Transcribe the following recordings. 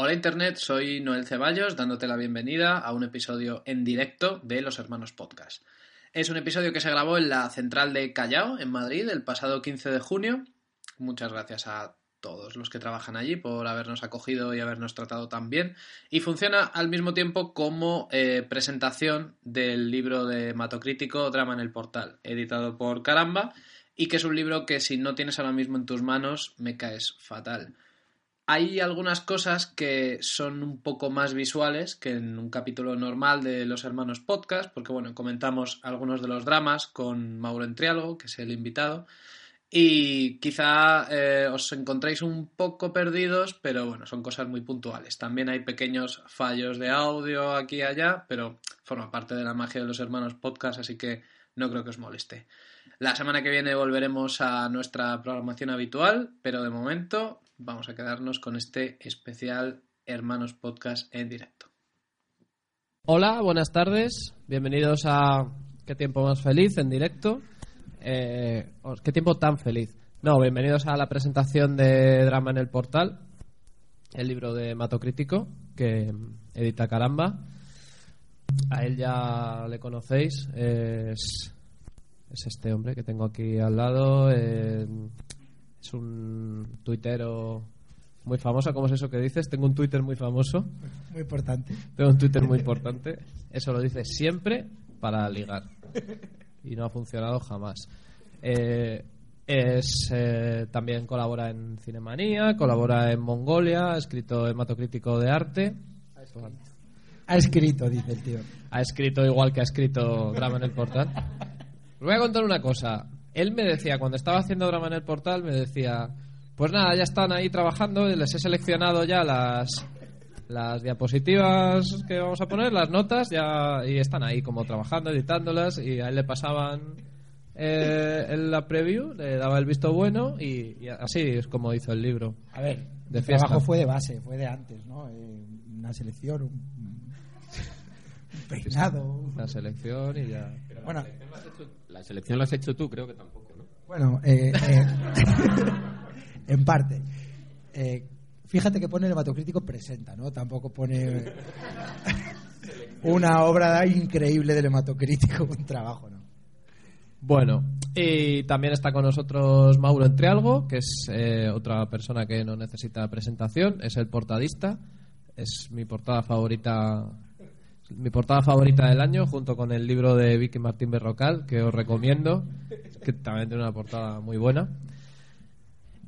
Hola Internet, soy Noel Ceballos dándote la bienvenida a un episodio en directo de Los Hermanos Podcast. Es un episodio que se grabó en la central de Callao, en Madrid, el pasado 15 de junio. Muchas gracias a todos los que trabajan allí por habernos acogido y habernos tratado tan bien. Y funciona al mismo tiempo como eh, presentación del libro de Matocrítico Drama en el Portal, editado por Caramba, y que es un libro que si no tienes ahora mismo en tus manos me caes fatal. Hay algunas cosas que son un poco más visuales que en un capítulo normal de Los Hermanos Podcast, porque bueno, comentamos algunos de los dramas con Mauro Entrialgo, que es el invitado, y quizá eh, os encontréis un poco perdidos, pero bueno, son cosas muy puntuales. También hay pequeños fallos de audio aquí y allá, pero forma parte de la magia de Los Hermanos Podcast, así que no creo que os moleste. La semana que viene volveremos a nuestra programación habitual, pero de momento vamos a quedarnos con este especial Hermanos Podcast en directo. Hola, buenas tardes. Bienvenidos a Qué tiempo más feliz en directo. Eh, qué tiempo tan feliz. No, bienvenidos a la presentación de Drama en el Portal, el libro de Mato Crítico que edita Caramba. A él ya le conocéis. Es, es este hombre que tengo aquí al lado. Eh, es un tuitero muy famoso. ¿Cómo es eso que dices? Tengo un Twitter muy famoso. Muy importante. Tengo un Twitter muy importante. Eso lo dice siempre para ligar. Y no ha funcionado jamás. Eh, es, eh, también colabora en Cinemanía, colabora en Mongolia, ha escrito Hematocrítico de Arte. Ha escrito, dice el tío. Ha escrito igual que ha escrito Drama en el Portal. Os voy a contar una cosa él me decía, cuando estaba haciendo drama en el portal, me decía, pues nada, ya están ahí trabajando, les he seleccionado ya las, las diapositivas que vamos a poner, las notas, ya y están ahí como trabajando, editándolas, y a él le pasaban eh, en la preview, le daba el visto bueno, y, así es como hizo el libro. A ver, el trabajo fue de base, fue de antes, ¿no? Eh, una selección, un, peinado. La selección y ya. bueno, la selección la has hecho tú, creo que tampoco, ¿no? Bueno, eh, eh en parte. Eh, fíjate que pone el hematocrítico presenta, ¿no? Tampoco pone una obra increíble del hematocrítico, un trabajo, ¿no? Bueno, y también está con nosotros Mauro Entrealgo, que es eh, otra persona que no necesita presentación, es el portadista, es mi portada favorita mi portada favorita del año, junto con el libro de Vicky Martín Berrocal, que os recomiendo, que también tiene una portada muy buena.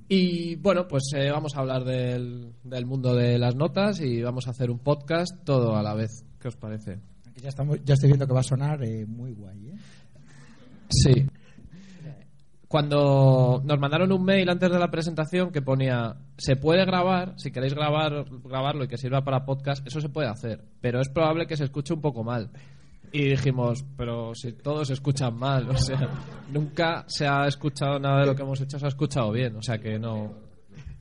Y bueno, pues eh, vamos a hablar del, del, mundo de las notas y vamos a hacer un podcast todo a la vez. ¿Qué os parece? Aquí ya, estamos, ya estoy viendo que va a sonar eh, muy guay. ¿eh? Sí cuando nos mandaron un mail antes de la presentación que ponía se puede grabar, si queréis grabar grabarlo y que sirva para podcast, eso se puede hacer, pero es probable que se escuche un poco mal. Y dijimos, pero si todos se escuchan mal, o sea, nunca se ha escuchado nada de lo que hemos hecho, se ha escuchado bien, o sea que no.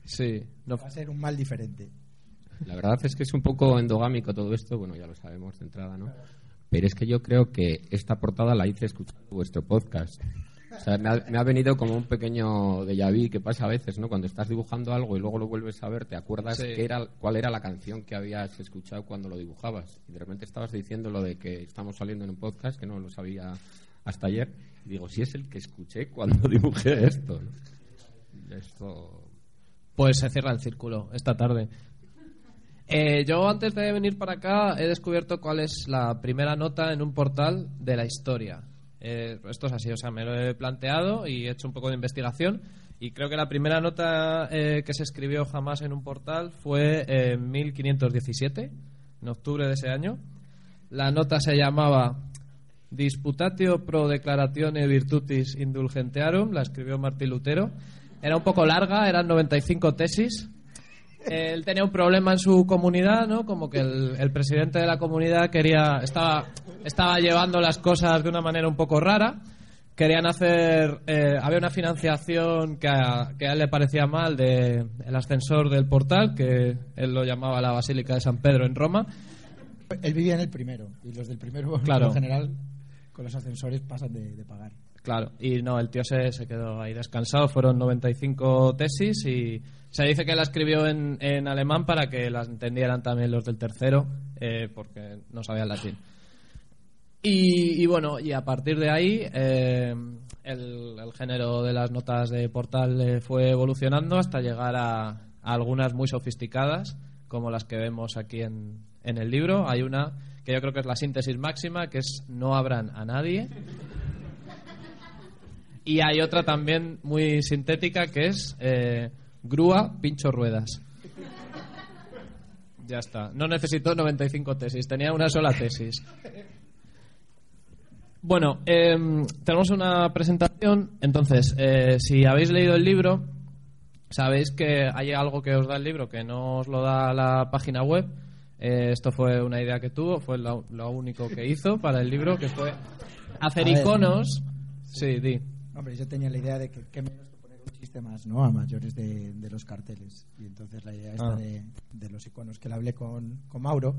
Sí, no. Va a ser un mal diferente. La verdad es que es un poco endogámico todo esto, bueno, ya lo sabemos de entrada, ¿no? Pero es que yo creo que esta portada la hice escuchando vuestro podcast. O sea, me ha, venido como un pequeño déjà vu que pasa a veces, ¿no? Cuando estás dibujando algo y luego lo vuelves a ver, te acuerdas era, cuál era la canción que habías escuchado cuando lo dibujabas. Y de repente estabas diciendo lo de que estamos saliendo en un podcast, que no lo sabía hasta ayer. Y digo, si es el que escuché cuando dibujé esto. Esto... Pues se cierra el círculo esta tarde. Eh, yo antes de venir para acá he descubierto cuál es la primera nota en un portal de la historia. Eh, esto es así, o sea, me lo he planteado y he hecho un poco de investigación y creo que la primera nota eh, que se escribió jamás en un portal fue en 1517, en octubre de ese año. La nota se llamaba Disputatio pro declaratione virtutis indulgentearum, la escribió Martín Lutero Era un poco larga, eran 95 tesis. Él tenía un problema en su comunidad, ¿no? Como que el, el presidente de la comunidad quería estaba estaba llevando las cosas de una manera un poco rara. Querían hacer eh, había una financiación que a, que a él le parecía mal de el ascensor del portal que él lo llamaba la Basílica de San Pedro en Roma. Él vivía en el primero y los del primero, Claro. en general, con los ascensores pasan de, de pagar. Claro, y no, el tío se, se quedó ahí descansado. Fueron 95 tesis y se dice que la escribió en, en alemán para que las entendieran también los del tercero, eh, porque no sabían latín. Y, y bueno, y a partir de ahí eh, el, el género de las notas de portal eh, fue evolucionando hasta llegar a, algunas muy sofisticadas, como las que vemos aquí en, en el libro. Hay una que yo creo que es la síntesis máxima, que es no abran a nadie. Y hay otra también muy sintética que es eh, grúa, pincho ruedas. Ya está. No necesitó 95 tesis, tenía una sola tesis. Bueno, em, tenemos una presentación. Entonces, eh, si habéis leído el libro, sabéis que hay algo que os da el libro que no os lo da la página web. Eh, esto fue una idea que tuvo, fue lo, lo único que hizo para el libro, que fue hacer ver, iconos. Sí, di. Hombre, yo tenía la idea de que qué menos que poner un chiste más, ¿no? A mayores de, de los carteles. Y entonces la idea esta Ah. de, de los iconos que le hablé con, con Mauro,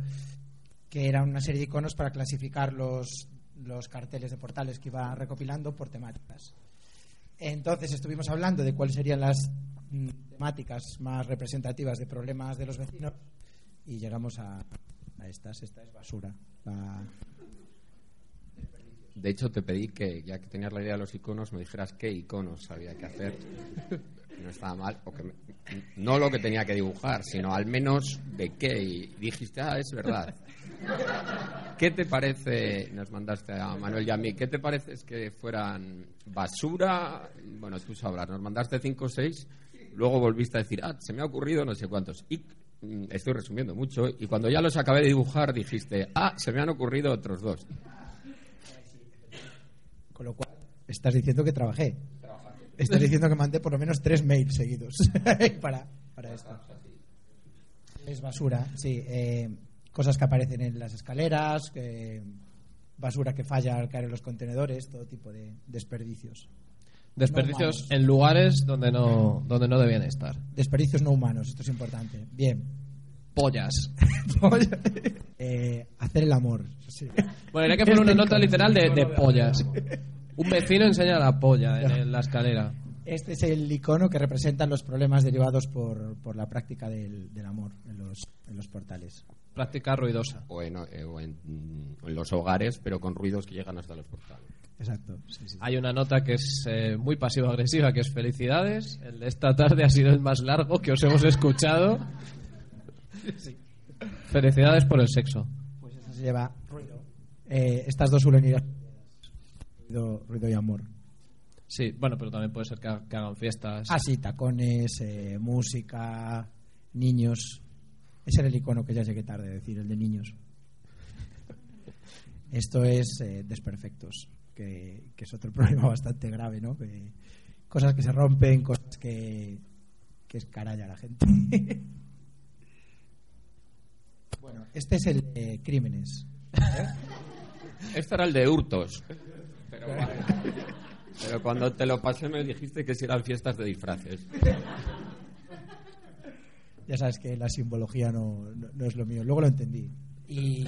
que era una serie de iconos para clasificar los, los carteles de portales que iba recopilando por temáticas. Entonces estuvimos hablando de cuáles serían las mm, temáticas más representativas de problemas de los vecinos y llegamos a, a estas. Esta es basura. La- De hecho, te pedí que, ya que tenías la idea de los iconos, me dijeras qué iconos había que hacer. No estaba mal, o que me- no lo que tenía que dibujar, sino al menos de qué. Y dijiste, ah, es verdad. ¿Qué te parece, nos mandaste a Manuel y a mí, qué te parece es que fueran basura? Bueno, tú sabrás, nos mandaste cinco o seis, luego volviste a decir, ah, se me ha ocurrido no sé cuántos. Y mm, estoy resumiendo mucho, y cuando ya los acabé de dibujar dijiste, ah, se me han ocurrido otros dos. Con lo cual, estás diciendo que trabajé. Estás diciendo que mandé por lo menos tres mails seguidos para, para esto. Es basura, sí. eh, cosas que aparecen en las escaleras, que- basura que falla al caer en los contenedores, todo tipo de desperdicios. Desperdicios en lugares donde no, donde no debían estar. Desperdicios no humanos, esto es importante. Bien. Pollas. Eh, hacer el amor. sí. Bueno, hay que poner una Este nota literal de, de pollas. Un vecino enseña la polla en el- la escalera. Este es el icono que representa los problemas derivados por, por la práctica del, del amor en los, en los portales. Práctica ruidosa. o en, eh, o en, mm, en los hogares, pero con ruidos que llegan hasta los portales. Exacto. sí, sí. Hay una nota que es eh, muy pasivo-agresiva, que es felicidades. El de esta tarde ha sido el más largo que os hemos escuchado. Felicidades por el sexo. Pues eso se lleva ruido. Eh, estas dos suelen ir a- ruido, ruido y amor. Sí, bueno, pero también puede ser que, ha- que hagan fiestas. Ah, sí, tacones, eh, música, niños. Ese era el icono que ya llegué tarde a decir, el de niños. Esto es eh, desperfectos, que, que es otro problema bastante grave, ¿no? Que- cosas que se rompen, cosas que, que escaralla a la gente. bueno, este es el de crímenes. Este era el de hurtos. Pero, vale. Pero cuando te lo pasé me dijiste que si eran fiestas de disfraces. Ya sabes que la simbología no, no- no es lo mío. Luego lo entendí. Y,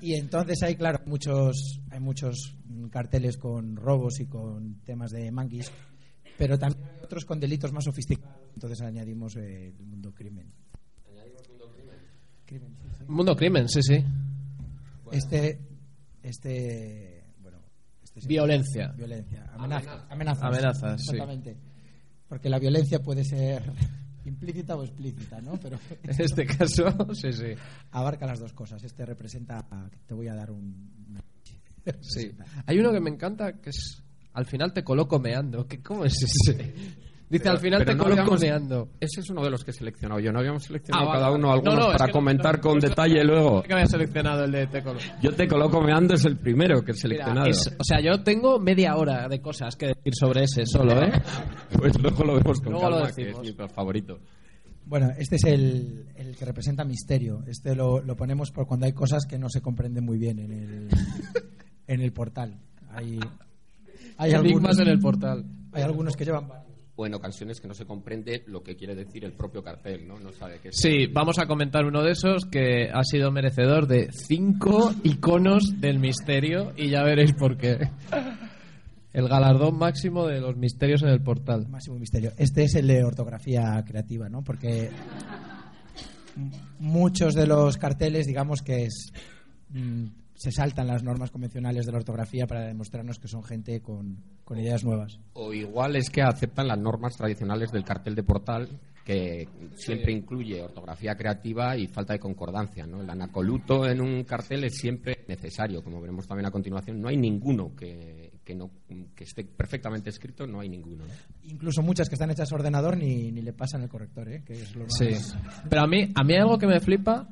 y entonces hay, claro, muchos, hay muchos carteles con robos y con temas de manguis, pero también hay otros con delitos más sofisticados. Entonces añadimos eh, el mundo crimen. Crimen, sí, sí. Mundo crimen, sí, sí. Este, este, bueno, este es- Violencia. Violencia, amenazas, amenazas, Amenazas, sí. exactamente. Porque la violencia puede ser implícita o explícita, ¿no? Pero En este caso, sí, sí. abarca las dos cosas. Este representa, te voy a dar un... Sí. Hay uno que me encanta que es al final te coloco meando. ¿Qué, ¿Cómo es ese? Dice, Pero- al final te no colo habíamos- coneando. Ese es uno de los que he seleccionado yo. No habíamos seleccionado Ah, cada uno No, algunos no, para comentar con detalle luego. que había seleccionado el de te colo. Yo te coloco meando es el primero que he Mira, seleccionado. es- o sea, yo tengo media hora de cosas que decir sobre ese solo, ¿eh? Pues luego lo vemos con Luego lo calma, que es mi favorito. Bueno, este es el, el que representa misterio. Este lo, lo ponemos por cuando hay cosas que no se comprenden muy bien en el, en el portal. Hay, hay, Enigmas algunos, en el portal. hay algunos que llevan varios. O en ocasiones que no se comprende lo que quiere decir el propio cartel, ¿no? No sabe qué es. Sí, vamos a comentar uno de esos que ha sido merecedor de cinco iconos del misterio y ya veréis por qué. El galardón máximo de los misterios en el portal. Máximo misterio. Este es el de ortografía creativa, ¿no? Porque muchos de los carteles, digamos que es mm, se saltan las normas convencionales de la ortografía para demostrarnos que son gente con, con ideas nuevas. O igual es que aceptan las normas tradicionales del cartel de portal que siempre incluye ortografía creativa y falta de concordancia, ¿no? El anacoluto en un cartel es siempre necesario, como veremos también a continuación. No hay ninguno que, que no, que esté perfectamente escrito, no hay ninguno. ¿no? Incluso muchas que están hechas a ordenador ni, ni le pasan el corrector, ¿eh? Que es lo más... Sí. Pero a mí, a mí hay algo que me flipa.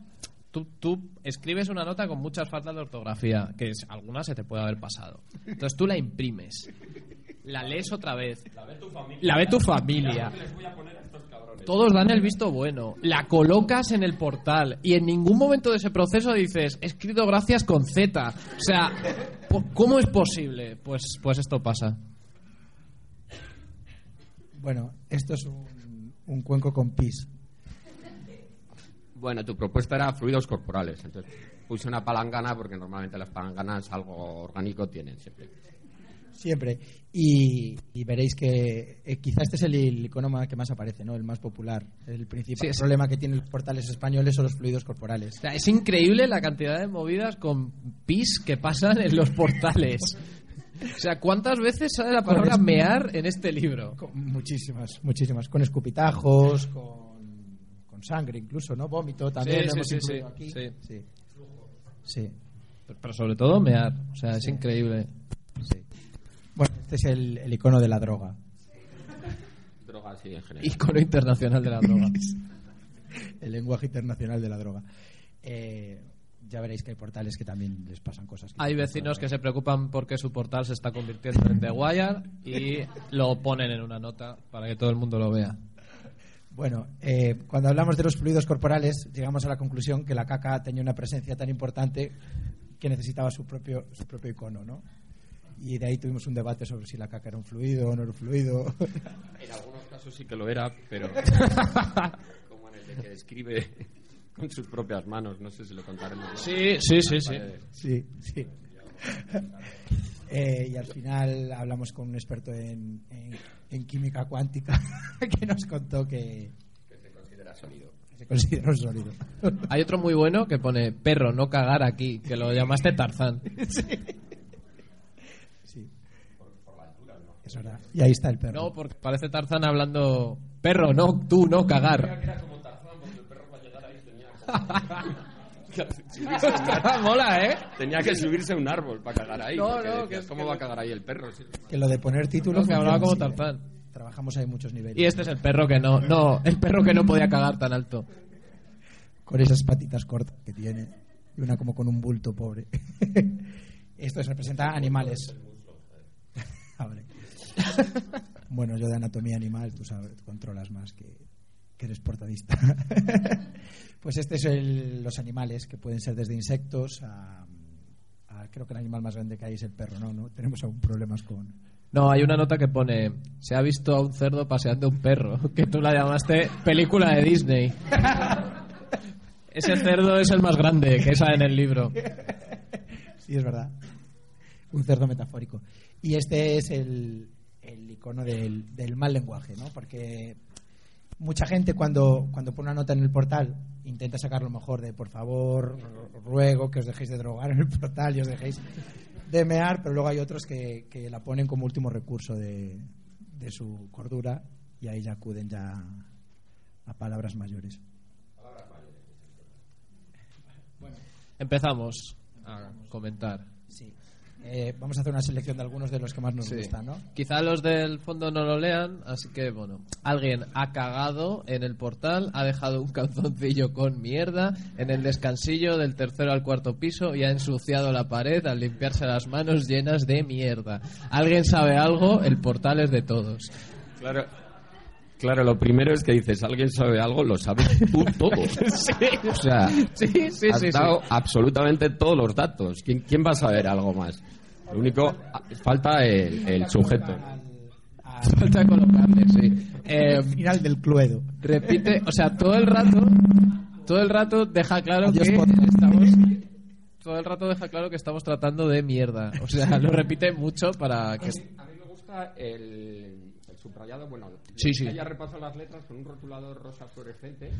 Tú, tú escribes una nota con muchas faltas de ortografía, que es, alguna se te puede haber pasado. Entonces tú la imprimes, la lees otra vez, la ve tu familia. Todos dan el visto bueno, la colocas en el portal y en ningún momento de ese proceso dices, he escrito gracias con Z. O sea, po- ¿cómo es posible? Pues, pues esto pasa. Bueno, esto es un, un cuenco con pis. Bueno, tu propuesta era fluidos corporales, entonces puse una palangana porque normalmente las palanganas algo orgánico tienen siempre. Siempre. Y, y veréis que eh, quizá este es el, el icono ma- que más aparece, ¿no? El más popular. El principal Sí, es- problema que tienen los portales españoles son los fluidos corporales. O sea, es increíble la cantidad de movidas con pis que pasan en los portales. O sea, ¿cuántas veces sale la palabra mear en este libro? Con muchísimas, muchísimas. Con escupitajos, con, con sangre incluso, ¿no? Vómito también Sí, lo sí, hemos sí, incluido sí, aquí. sí. Sí. Sí, Pero sobre todo mear. O sea, es increíble. sí. Bueno, este es el, el icono de la droga. Drogas sí, en general. Icono internacional de la droga. El lenguaje internacional de la droga. Eh, ya veréis que hay portales que también les pasan cosas. Hay vecinos que se preocupan porque su portal se está convirtiendo en The Wire y lo ponen en una nota para que todo el mundo lo vea. Bueno, eh, cuando hablamos de los fluidos corporales, llegamos a la conclusión que la caca tenía una presencia tan importante que necesitaba su propio, su propio icono, ¿no? Y de ahí tuvimos un debate sobre si la caca era un fluido o no era un fluido. En algunos casos sí que lo era, pero como en el de que escribe con sus propias manos, no sé si lo contaremos. ¿no? Sí, sí, sí, sí. Sí, sí. Eh, y al final hablamos con un experto en, en- en química cuántica que nos contó que, Se considera sólido. que se considera un sólido. Hay otro muy bueno que pone perro, no cagar aquí, que lo llamaste Tarzán. Sí. Es verdad. Y ahí está el perro. No, porque parece Tarzán hablando perro, no tú, no cagar. Mola, ¿eh? Tenía que subirse a un árbol para cagar ahí. No, no, decías, que es ¿Cómo que va a cagar ahí el perro? Sí. Que lo de poner títulos. que hablaba como Tarzán. Trabajamos ahí muchos niveles. Y este es el perro que no, no, el perro que no podía cagar tan alto. Con esas patitas cortas que tiene. Y una como con un bulto pobre. Esto es, representa animales. Bueno, yo de anatomía animal, tú sabes, tú controlas más que, que eres portadista. pues este es el- los animales que pueden ser desde insectos a, a- Creo que el animal más grande que hay es el perro, ¿no? ¿no? Tenemos aún problemas con, No, hay una nota que pone, se ha visto a un cerdo paseando un perro, que tú la llamaste película de Disney. Ese cerdo es el más grande que sale en el libro. Sí, es verdad. Un cerdo metafórico. Y este es el, el icono del, del mal lenguaje, ¿no? Porque mucha gente cuando, cuando pone una nota en el portal intenta sacar lo mejor de por favor, ruego que os dejéis de drogar en el portal y os dejéis de mear, pero luego hay otros que, que la ponen como último recurso de, de su cordura y ahí ya acuden ya a palabras mayores. Empezamos a comentar. Sí. Eh, vamos a hacer una selección de algunos de los que más nos Sí. gustan, ¿no? Quizá los del fondo no lo lean, así que bueno, alguien ha cagado en el portal, ha dejado un calzoncillo con mierda en el descansillo del tercero al cuarto piso y ha ensuciado la pared al limpiarse las manos llenas de mierda. ¿Alguien sabe algo? El portal es de todos. Claro. Claro, lo primero es que dices, alguien sabe algo, lo sabes tú todo. O sea, Sí, sí, has sí, sí. dado absolutamente todos los datos. ¿Quién, quién va a saber algo más? Lo único, falta el, el sujeto. Al, al Falta colocarle, sí. Eh, final del cluedo. repite, o sea, todo el rato, todo el rato deja claro Adiós, que estamos, todo el rato deja claro que estamos tratando de mierda. O sea, lo repite mucho para que A mí me gusta el subrayado, bueno, Sí, sí. que haya repasado las letras con un rotulador rosa fluorescente.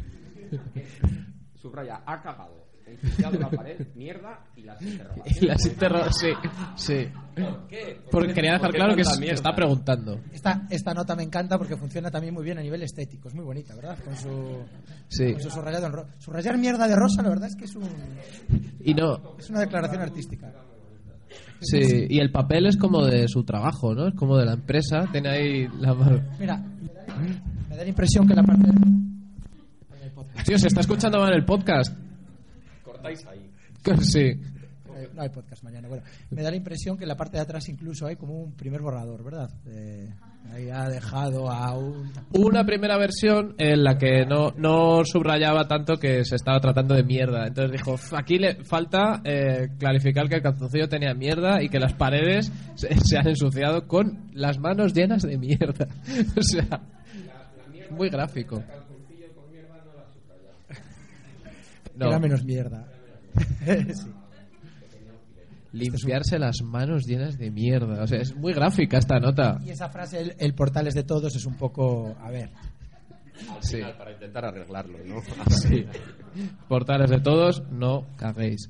Subraya, ha cagado, ensuciado la pared, mierda y las interrogaciones. y las interro sí, sí. ¿Por qué? ¿Por Porque quería dejar por claro que mierda? está preguntando. Esta, esta nota me encanta porque funciona también muy bien a nivel estético. Es muy bonita, ¿verdad? Con su, Sí. con su subrayado en rosa. Subrayar mierda de rosa, la verdad es que es, un, Y no, es una declaración artística. Sí, y el papel es como de su trabajo, ¿no? Es como de la empresa, tiene ahí la mano. Mira, me da la impresión que la parte... Tío, se está escuchando mal el podcast. Cortáis ahí. Sí. No hay podcast mañana. Bueno, me da la impresión que en la parte de atrás incluso hay como un primer borrador, ¿verdad? Eh, ahí ha dejado a un... Una primera versión en la que no, no subrayaba tanto que se estaba tratando de mierda. Entonces dijo, "F- aquí le falta eh, clarificar que el calzoncillo tenía mierda y que las paredes se, se han ensuciado con las manos llenas de mierda. o sea, muy gráfico. No, Era menos mierda. sí. Limpiarse las manos llenas de mierda. O sea, es muy gráfica esta nota. Y esa frase, el, el portal es de todos, es un poco... A ver, Sí. Para intentar arreglarlo, ¿no? Sí. Portales de todos, no caguéis.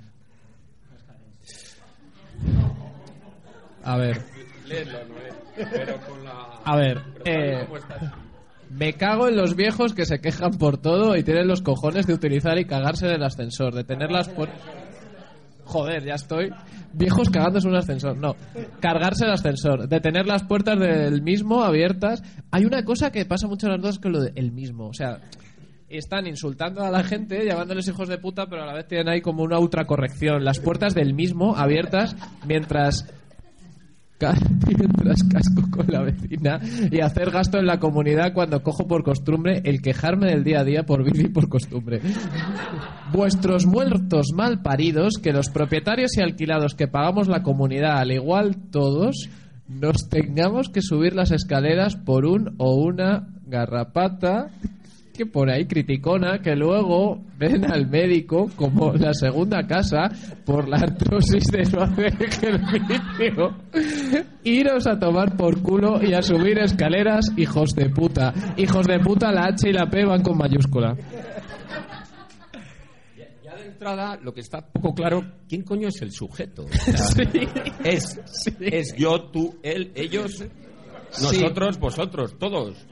A ver, Léelo, Noé, pero con la... a ver. eh, me cago en los viejos que se quejan por todo y tienen los cojones de utilizar y cagarse en el ascensor, de tener las puertas. Joder, ya estoy. Viejos cagándose un ascensor. No, cargarse el ascensor, de tener las puertas del mismo abiertas. Hay una cosa que pasa mucho en las dos con lo del mismo. O sea, están insultando a la gente, llamándoles hijos de puta, pero a la vez tienen ahí como una ultracorrección. Las puertas del mismo abiertas mientras mientras casco con la vecina y hacer gasto en la comunidad cuando cojo por costumbre el quejarme del día a día por vivir y por costumbre. Vuestros muertos mal paridos, que los propietarios y alquilados que pagamos la comunidad al igual todos, nos tengamos que subir las escaleras por un o una garrapata que pone ahí criticona que luego ven al médico como la segunda casa por la artrosis de no hacer ejercicio. Iros a tomar por culo y a subir escaleras, hijos de puta. Hijos de puta, la H y la P van con mayúscula. Ya de entrada, lo que está poco claro, ¿quién coño es el sujeto? O sea, Es, es yo, tú, él, ellos, nosotros, vosotros, todos.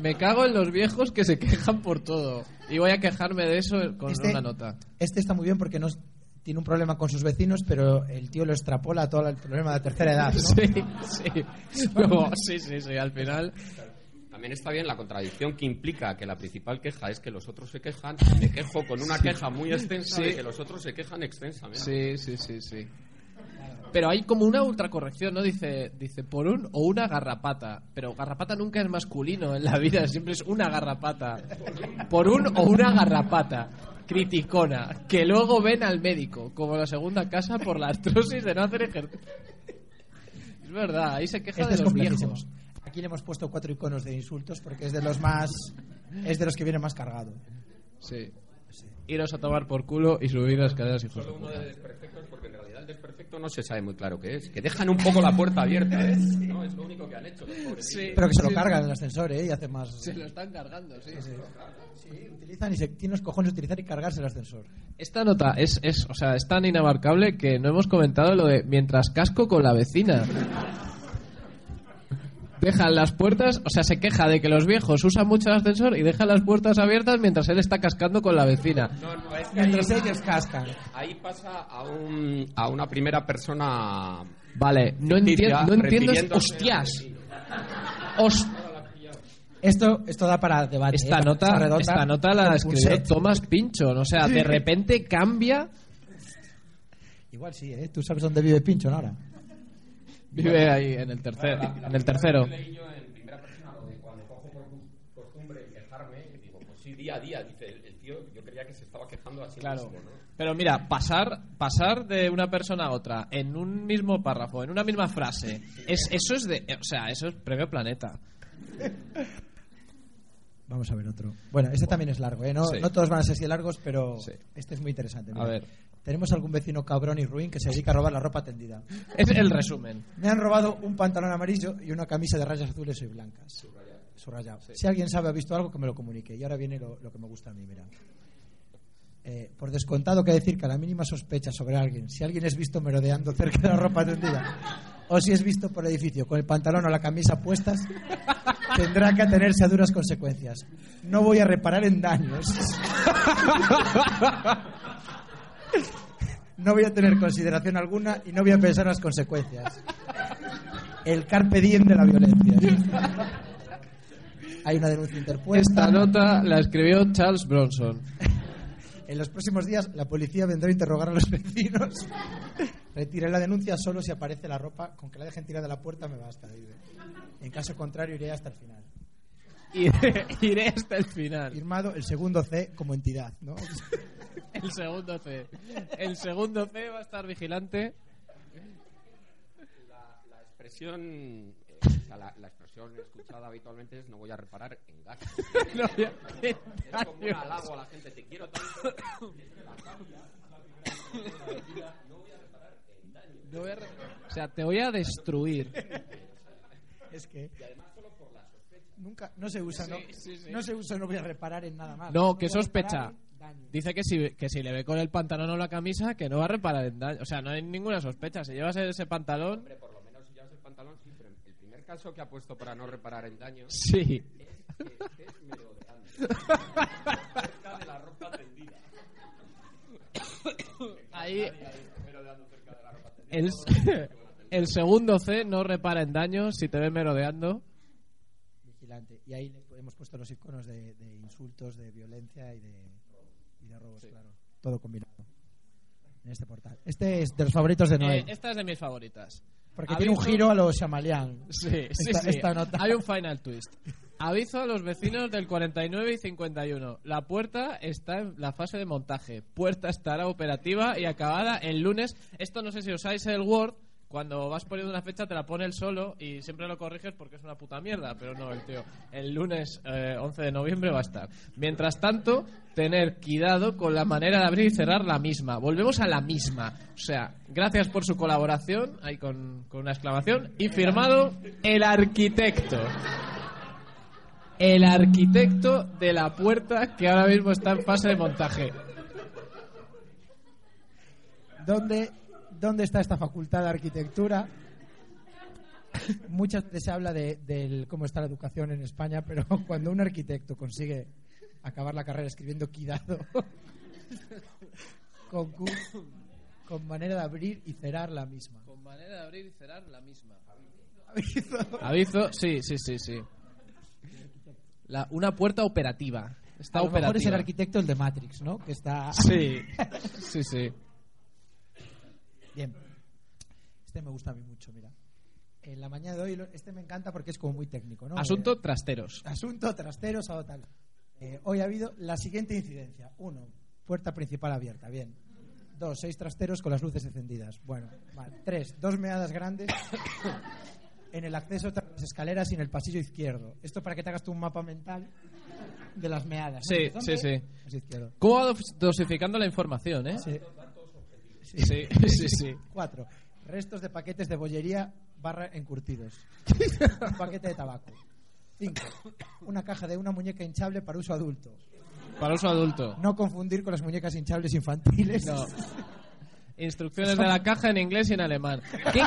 Me cago en los viejos que se quejan por todo. Y voy a quejarme de eso con Este- una nota. este está muy bien porque no tiene un problema con sus vecinos, pero el tío lo extrapola a todo el problema de tercera edad. ¿no? Sí, sí. Luego, sí, sí, sí. Al final, También está bien la contradicción que implica que la principal queja es que los otros se quejan. Me quejo con una queja muy extensa Sí. de que los otros se quejan extensamente. Sí, sí, sí, sí. Pero hay como una ultracorrección, ¿no? Dice, dice por un o una garrapata. Pero garrapata nunca es masculino en la vida, siempre es una garrapata. Por un o una garrapata. Criticona. Que luego ven al médico, como la segunda casa por la artrosis de no hacer ejercicio. Es verdad, ahí se queja Este de los viejos. Aquí le hemos puesto cuatro iconos de insultos porque es de los más. Es de los que viene más cargado. Sí. Iros a tomar por culo y subir las escaleras, hijos de Solo uno puta. de desperfectos, porque en realidad el desperfecto no se sabe muy claro qué es. Que dejan un poco la puerta abierta, ¿eh? No, es lo único que han hecho. los pobres. Sí. Pero que se lo Sí. cargan en el ascensor, ¿eh? Y hace más. Se lo están cargando, sí. Sí, utilizan y se tienen los cojones de utilizar y cargarse el ascensor. Esta nota es, es, o sea, es tan inabarcable que no hemos comentado lo de mientras casco con la vecina. Dejan las puertas, o sea, se queja de que los viejos usan mucho el ascensor y dejan las puertas abiertas mientras él está cascando con la vecina. No, no, es que ahí, Mientras ellos cascan. ahí pasa a, un, a una primera persona. Vale, no entiendo, no entiendo, hostias. Esto, esto da para debate. esta ¿eh? nota, redonda esta nota la escribió. Thomas Pinchon, o sea, de repente cambia, Igual sí, ¿eh? Tú sabes dónde vive Pincho ahora. Vive ahí en el tercer, en el tercero. leí yo en primera persona lo de cuando cojo por costumbre quejarme, digo, pues sí, día a día. Dice, el, el tío, yo creía que se estaba quejando así Claro. mismo, ¿no? Pero mira, pasar, pasar de una persona a otra en un mismo párrafo, en una misma frase, es, eso es de, o sea, eso es premio planeta. Vamos a ver otro. Bueno, este también es largo, ¿eh? No, Sí. no todos van a ser así largos, pero Sí. este es muy interesante. A mira. ver. Tenemos algún vecino cabrón y ruin que se dedica a robar la ropa tendida. Es el resumen. Me han robado un pantalón amarillo y una camisa de rayas azules y blancas. Subrayado. Si alguien sabe, ha visto algo, que me lo comunique. Y ahora viene lo, lo que me gusta a mí, mira. Eh, por descontado que decir que a la mínima sospecha sobre alguien, si alguien es visto merodeando cerca de la ropa tendida, o si es visto por el edificio con el pantalón o la camisa puestas, tendrá que atenerse a duras consecuencias. No voy a reparar en daños. No voy a tener consideración alguna y no voy a pensar en las consecuencias. El carpe diem de la violencia. Hay una denuncia interpuesta. Esta nota la escribió Charles Bronson. En los próximos días la policía vendrá a interrogar a los vecinos. Retiré la denuncia solo si aparece la ropa. Con que la dejen tirada de la puerta me basta. dice. En caso contrario iré hasta el final. Iré, iré hasta el final. Firmado el segundo C como entidad. ¿no? El segundo C. El segundo C va a estar vigilante. La, la expresión, eh, o sea, la, la expresión escuchada habitualmente es no voy a reparar en gato. No Es como un halago a la gente, te quiero tanto. no voy a re- O sea, te voy a destruir. Es que. Nunca, no se usa, ¿no? Sí, sí, sí. No se usa, no voy a reparar en nada más. No, que voy a sospecha. reparar en daño. Dice que si, que si le ve con el pantalón o la camisa, que no va a reparar en daño. O sea, no hay ninguna sospecha. Si llevas ese pantalón, Hombre, por lo menos si llevas el pantalón, sí, pero el primer caso que ha puesto para no reparar en daños sí. es estés merodeando. Cerca de la ropa tendida. Ahí. El, el segundo C no repara en daños si te ve merodeando. Vigilante. Y ahí le hemos puesto los iconos de, de insultos, de violencia y de, robos, claro. Todo combinado. En este portal. Este es de los favoritos de Eh, Noel. esta es de mis favoritas. porque tiene un aviso- giro a los Shamalian. Sí, sí, Esta- sí. esta nota. Hay un final twist. Aviso a los vecinos del 49 y 51. La puerta está en la fase de montaje. Puerta estará operativa y acabada el lunes. Esto no sé si usáis el Word. Cuando vas poniendo una fecha te la pone él solo y siempre lo corriges porque es una puta mierda. Pero no, el tío. El lunes eh, 11 de noviembre va a estar. Mientras tanto, tener cuidado con la manera de abrir y cerrar la misma. Volvemos a la misma. O sea, gracias por su colaboración. Ahí con, con una exclamación. Y firmado el arquitecto el arquitecto de la puerta que ahora mismo está en fase de montaje. ¿Dónde, ¿Dónde está esta facultad de arquitectura? Muchas veces se habla de, del cómo está la educación en España, pero cuando un arquitecto consigue acabar la carrera escribiendo Quidado con, con manera de abrir y cerrar la misma. Con manera de abrir y cerrar la misma. Aviso. Aviso, sí, sí, sí, sí. La- una puerta operativa. Está A lo mejor es el operativa. arquitecto el de Matrix, ¿no? Que está Sí, sí, sí. Bien. Este me gusta a mí mucho, mira. En la mañana de hoy, este me encanta porque es como muy técnico, ¿no? Asunto Eh, trasteros. asunto trastero, sábado tal. Eh, hoy ha habido la siguiente incidencia. Uno, puerta principal abierta, bien. Dos, seis trasteros con las luces encendidas. Bueno, vale. Tres, dos meadas grandes en el acceso tras las escaleras y en el pasillo izquierdo. Esto para que te hagas tú un mapa mental de las meadas. Sí, sí, sí. ¿Cómo va dosificando la información, eh? Sí. Sí, sí, sí. Cuatro. Restos de paquetes de bollería barra encurtidos. Un paquete de tabaco. Cinco. Una caja de una muñeca hinchable para uso adulto. Para uso adulto. No confundir con las muñecas hinchables infantiles. No. Instrucciones de la caja en inglés y en alemán. ¿Qué,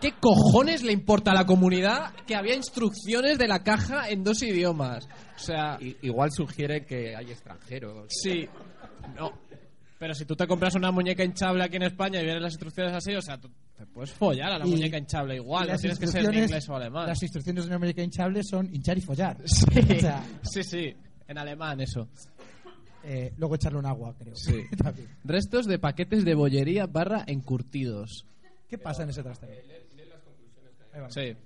¿Qué cojones le importa a la comunidad que había instrucciones de la caja en dos idiomas? O sea, I- igual sugiere que hay extranjeros. sí. No. Pero si tú te compras una muñeca hinchable aquí en España y vienen las instrucciones así, o sea, tú te puedes follar a la Y- muñeca hinchable igual, no las tienes que ser en instrucciones- inglés o alemán. Las instrucciones de una América hinchable son hinchar y follar. Sí, O sea, sí, sí, en alemán eso. eh, luego echarle un agua, creo. Sí. También. Restos de paquetes de bollería barra encurtidos. ¿Qué pasa en ese trastero? Va. Sí.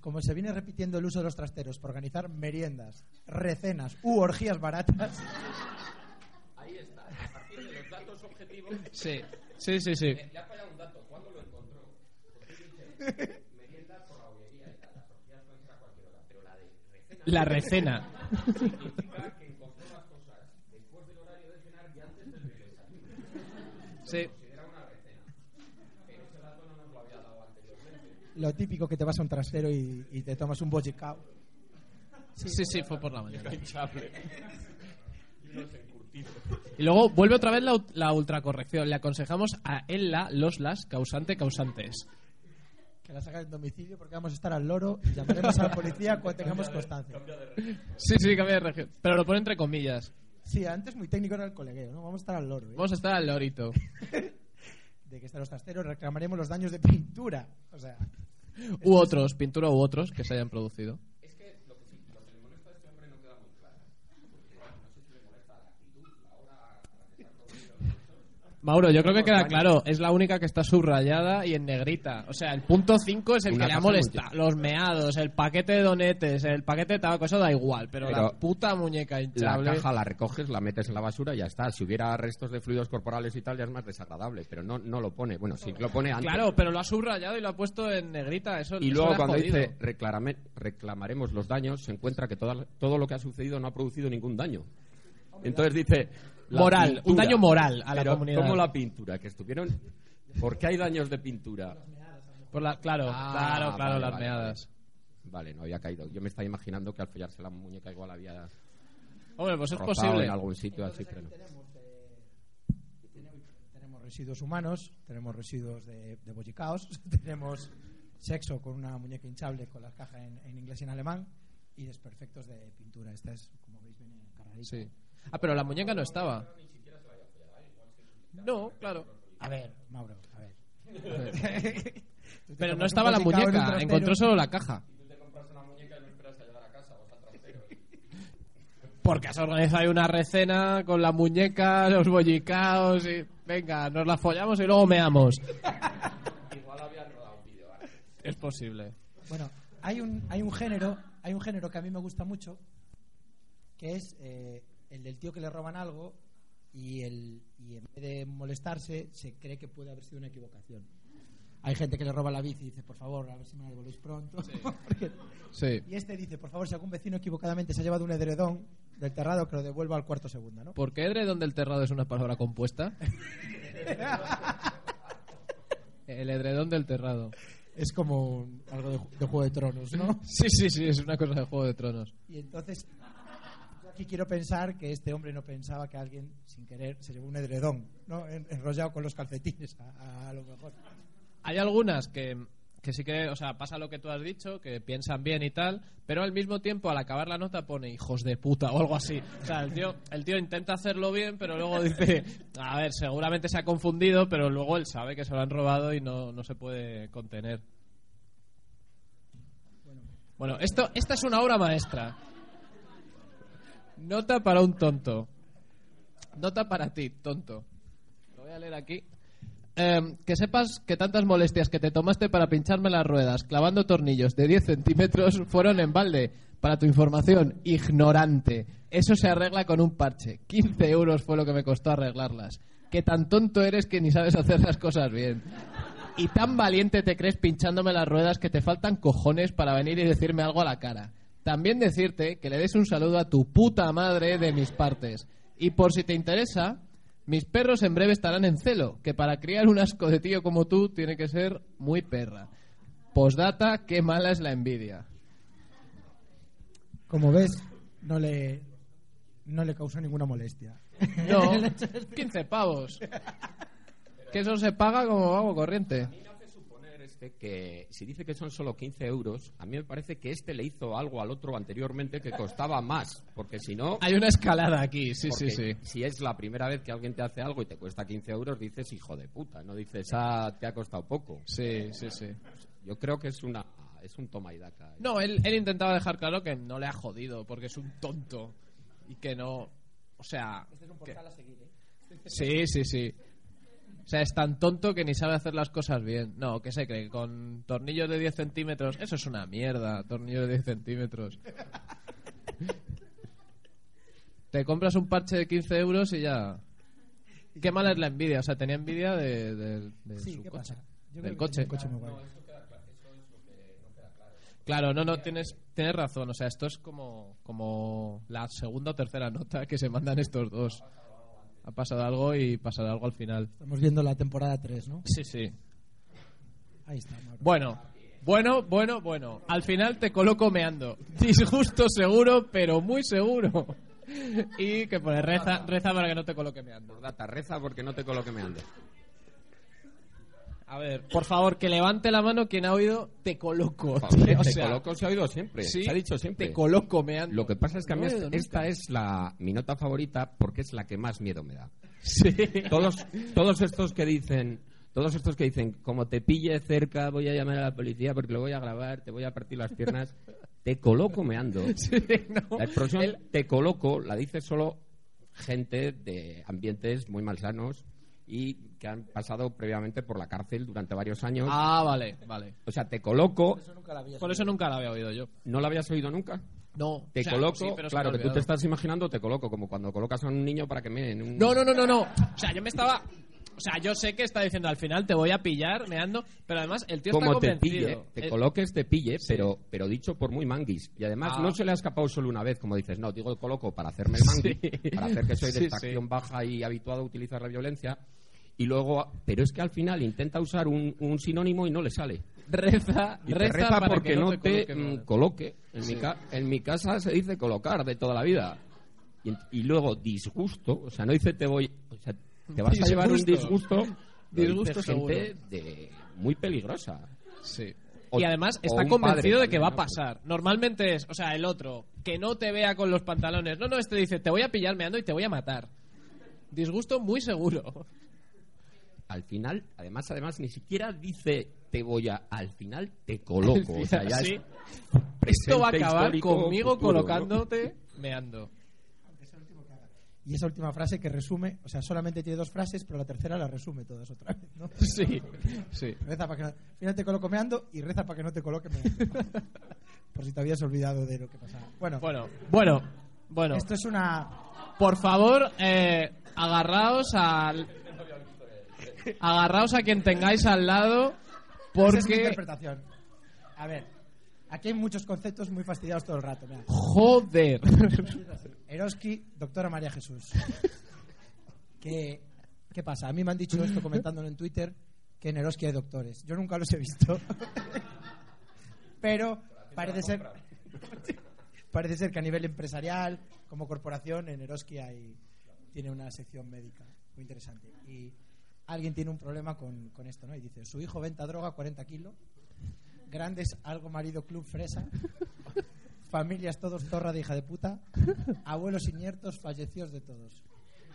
Como se viene repitiendo el uso de los trasteros para organizar meriendas, recenas u orgías baratas, Sí, sí, sí, sí. La recena. Sí, lo típico que te vas a un trastero y, y te tomas un bojicao. sí, sí, fue por la mañana. Y luego vuelve otra vez la, la ultracorrección. Le aconsejamos a Ella, los las, causante, causantes. Que la sacan en domicilio porque vamos a estar al loro y llamaremos a la policía cuando tengamos constancia. Sí, sí, cambia de región. Pero lo pone entre comillas. Sí, antes muy técnico era el colegueo, ¿no? Vamos a estar al loro. ¿eh? Vamos a estar al lorito. De que están los trasteros, reclamaremos los daños de pintura. O sea, U otros, pintura u otros que se hayan producido. Mauro, yo creo que queda claro, es la única que está subrayada y en negrita. O sea, el punto 5 es el Una que le ha molestado. Los meados, el paquete de donetes, el paquete de tabaco, eso da igual. Pero, la puta muñeca La hinchable... caja la recoges, la metes en la basura y ya está. Si hubiera restos de fluidos corporales y tal, ya es más desagradable. Pero no, no lo pone. Bueno, sí lo pone antes. Claro, pero lo ha subrayado y lo ha puesto en negrita. Eso, Y luego cuando jodido. dice reclamaremos los daños, se encuentra que toda- todo lo que ha sucedido no ha producido ningún daño. Entonces dice... la Moral, un pintura. daño moral a la Pero, comunidad. ¿Cómo la pintura? Que estuvieron... ¿Por qué hay daños de pintura? Por la, claro, Ah, claro, claro, vale, las vale, meadas. Vale, no había caído. Yo me estaba imaginando que al follarse la muñeca igual había Hombre, pues es posible. en algún sitio así, pero no. tenemos residuos humanos, tenemos residuos de, de bollicaos, tenemos sexo con una muñeca hinchable con la caja en, en inglés y en alemán y desperfectos de pintura. Esta es, como veis, viene cargadita. Sí. Ah, pero la muñeca no estaba. No, claro. A ver, Mauro, a ver. Pero no un estaba la un muñeca, encontró solo la caja. Porque has organizado ahí una recena con la muñeca, los bollicaos y... Venga, nos la follamos y luego meamos. Es posible. Bueno, hay un, hay un género, hay un género que a mí me gusta mucho, que es eh, el del tío que le roban algo y, el, y en vez de molestarse se cree que puede haber sido una equivocación. Hay gente que le roba la bici y dice, por favor, a ver si me la devolvéis pronto. Porque- Sí. y este dice, por favor, si algún vecino equivocadamente se ha llevado un edredón del terrado, que lo devuelva al cuarto segundo, ¿no? ¿Por qué edredón del terrado es una palabra compuesta? El edredón del terrado. Es como un- algo de, de Juego de Tronos, ¿no? Sí, sí, sí, es una cosa de Juego de Tronos. Y entonces, aquí quiero pensar que este hombre no pensaba que alguien, sin querer, se llevó un edredón, ¿no? En- enrollado con los calcetines, a, a lo mejor. Hay algunas que, que sí que, o sea, pasa lo que tú has dicho, que piensan bien y tal, pero al mismo tiempo, al acabar la nota, pone hijos de puta o algo así. O sea, el tío, el tío intenta hacerlo bien, pero luego dice, a ver, seguramente se ha confundido, pero luego él sabe que se lo han robado y no, no se puede contener. Bueno, esto, esta es una obra maestra. Nota para un tonto. Nota para ti, tonto. Lo voy a leer aquí. Eh, que sepas que tantas molestias que te tomaste para pincharme las ruedas clavando tornillos de 10 centímetros fueron en balde. Para tu información, ignorante. Eso se arregla con un parche. 15 euros fue lo que me costó arreglarlas. Que tan tonto eres que ni sabes hacer las cosas bien. Y tan valiente te crees pinchándome las ruedas que te faltan cojones para venir y decirme algo a la cara. También decirte que le des un saludo a tu puta madre de mis partes. Y por si te interesa, mis perros en breve estarán en celo, que para criar un asco de tío como tú tiene que ser muy perra. Postdata, qué mala es la envidia. Como ves, no le, no le causó ninguna molestia. No, 15 pavos. Que eso se paga como agua corriente. Este que si dice que son solo 15 euros, a mí me parece que este le hizo algo al otro anteriormente que costaba más, porque si no... Hay una escalada aquí, sí, sí, sí. Si es la primera vez que alguien te hace algo y te cuesta 15 euros, dices hijo de puta, no dices, ah, te ha costado poco. Sí, sí, sí. Yo creo que es una es un toma y daca. No, él, él intentaba dejar claro que no le ha jodido, porque es un tonto. Y que no. O sea. Este es un que- portal a seguir, ¿eh? Sí, sí, sí. O sea, es tan tonto que ni sabe hacer las cosas bien. No, que se cree? Con tornillos de 10 centímetros. Eso es una mierda, tornillos de 10 centímetros. Te compras un parche de 15 euros y ya. Qué mala es la envidia. O sea, tenía envidia de, de- de Sí, su ¿qué coche. pasa? Yo Del creo que coche. es coche muy guay. Claro, no, no, tienes, tienes razón. O sea, esto es como, como la segunda o tercera nota que se mandan estos dos. Ha pasado algo y pasará algo al final. Estamos viendo la temporada 3, ¿no? Sí, sí. Ahí está, Mauro. Bueno, bueno, bueno, bueno. Al final te coloco meando. Disgusto seguro, pero muy seguro. Y que pone reza, reza para que no te coloque meando. Data, reza porque no te coloque me ande. A ver, por favor, que levante la mano quien ha oído te coloco. Joder, O te coloco se ha oído siempre, sí, se ha dicho siempre. Te coloco meando. Lo que pasa es que a mí esta, es la mi nota favorita porque es la que más miedo me da. Sí. Todos todos estos que dicen todos estos que dicen como te pille cerca voy a llamar a la policía porque lo voy a grabar, te voy a partir las piernas, te coloco meando. Sí, no. La expresión El- te coloco la dice solo gente de ambientes muy malsanos y que han pasado previamente por la cárcel durante varios años. Ah, vale, vale. O sea, te coloco, Eso nunca la había Por eso nunca la había oído yo. ¿no lo habías oído nunca? No. Te o sea, coloco, sí, pero claro, me que tú te estás imaginando, te coloco, como cuando colocas a un niño para que me en un... No, no, no, no, no. O sea, yo me estaba. O sea, yo sé que está diciendo al final te voy a pillar meando, pero además el tío como está te convencido. pille, te Eh, coloques, te pille, pero, pero dicho por muy manguis. Y además Ah. no se le ha escapado solo una vez, como dices, no, digo coloco para hacerme el mangui, Sí. para hacer que soy de Sí, extracción sí. baja y habituado a utilizar la violencia. Y luego, pero es que al final intenta usar un, un sinónimo y no le sale. Reza, Y reza, reza para porque que no te te, coloque mm, coloque. En, mi ca- en mi casa se dice colocar de toda la vida. Y, luego disgusto, o sea, no dice te voy, o sea, te vas a llevar un Disgusto. disgusto. gente de muy peligrosa. Sí. O- y además está convencido padre de que va a pasar. Normalmente es, o sea, el otro, que no te vea con los pantalones. No, no, este dice, te voy a pillar meando y te voy a matar. Disgusto muy seguro. Al final, además, además, ni siquiera dice te voy a, al final te coloco. O sea, ya Sí. es Esto va a acabar conmigo futuro, ¿no? colocándote meando. Y esa última frase que resume, o sea, solamente tiene dos frases, pero la tercera la resume todas otra vez, ¿no? Sí, sí. Reza para que no, al final te coloco meando y reza para que no te coloque meando. Por si te habías olvidado de lo que pasaba. Bueno, Bueno, bueno, bueno. esto es una... Por favor, eh, agarraos al. Agarraos a quien tengáis al lado, Esa es mi porque. interpretación. A ver, aquí hay muchos conceptos muy fastidiados todo el rato. mira. Joder. Eroski, doctora María Jesús. ¿Qué, ¿Qué pasa? A mí me han dicho esto comentándolo en Twitter, que en Eroski hay doctores. Yo nunca los he visto. Pero parece ser, parece ser que a nivel empresarial, como corporación, en Eroski hay, tiene una sección médica muy interesante. Y alguien tiene un problema con, con esto, ¿no? Y dice, su hijo venta droga, 40 kilos, grandes algo marido club fresa, familias todos zorra de hija de puta, abuelos iniertos, fallecidos de todos.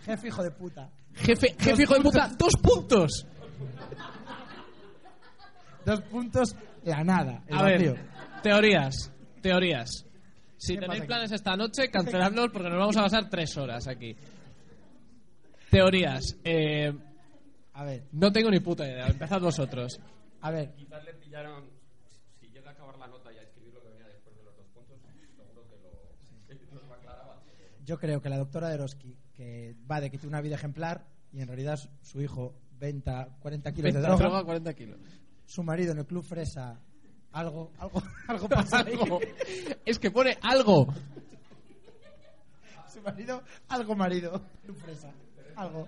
Jefe hijo de puta, Jefe, jefe hijo de puta, dos puntos. dos puntos, la nada. el A vacío. ver, teorías, teorías. Si ¿Qué pasa tenéis planes esta noche, canceladlos porque nos vamos a pasar tres horas aquí. Teorías. Eh, A ver, no tengo ni puta idea. Empezad vosotros. a ver, Quizás le pillaron, si llega a acabar la nota y a escribir lo que venía después de los dos puntos, seguro que lo, aclaraba. yo creo que la doctora de Eroski, que va de que tiene una vida ejemplar y en realidad su- hijo venta 40 kilos de droga, droga, 40 kilos. su marido en el club fresa, algo, algo, algo pasa ahí. Algo. Es que pone algo. Su marido, algo marido. Club fresa, algo.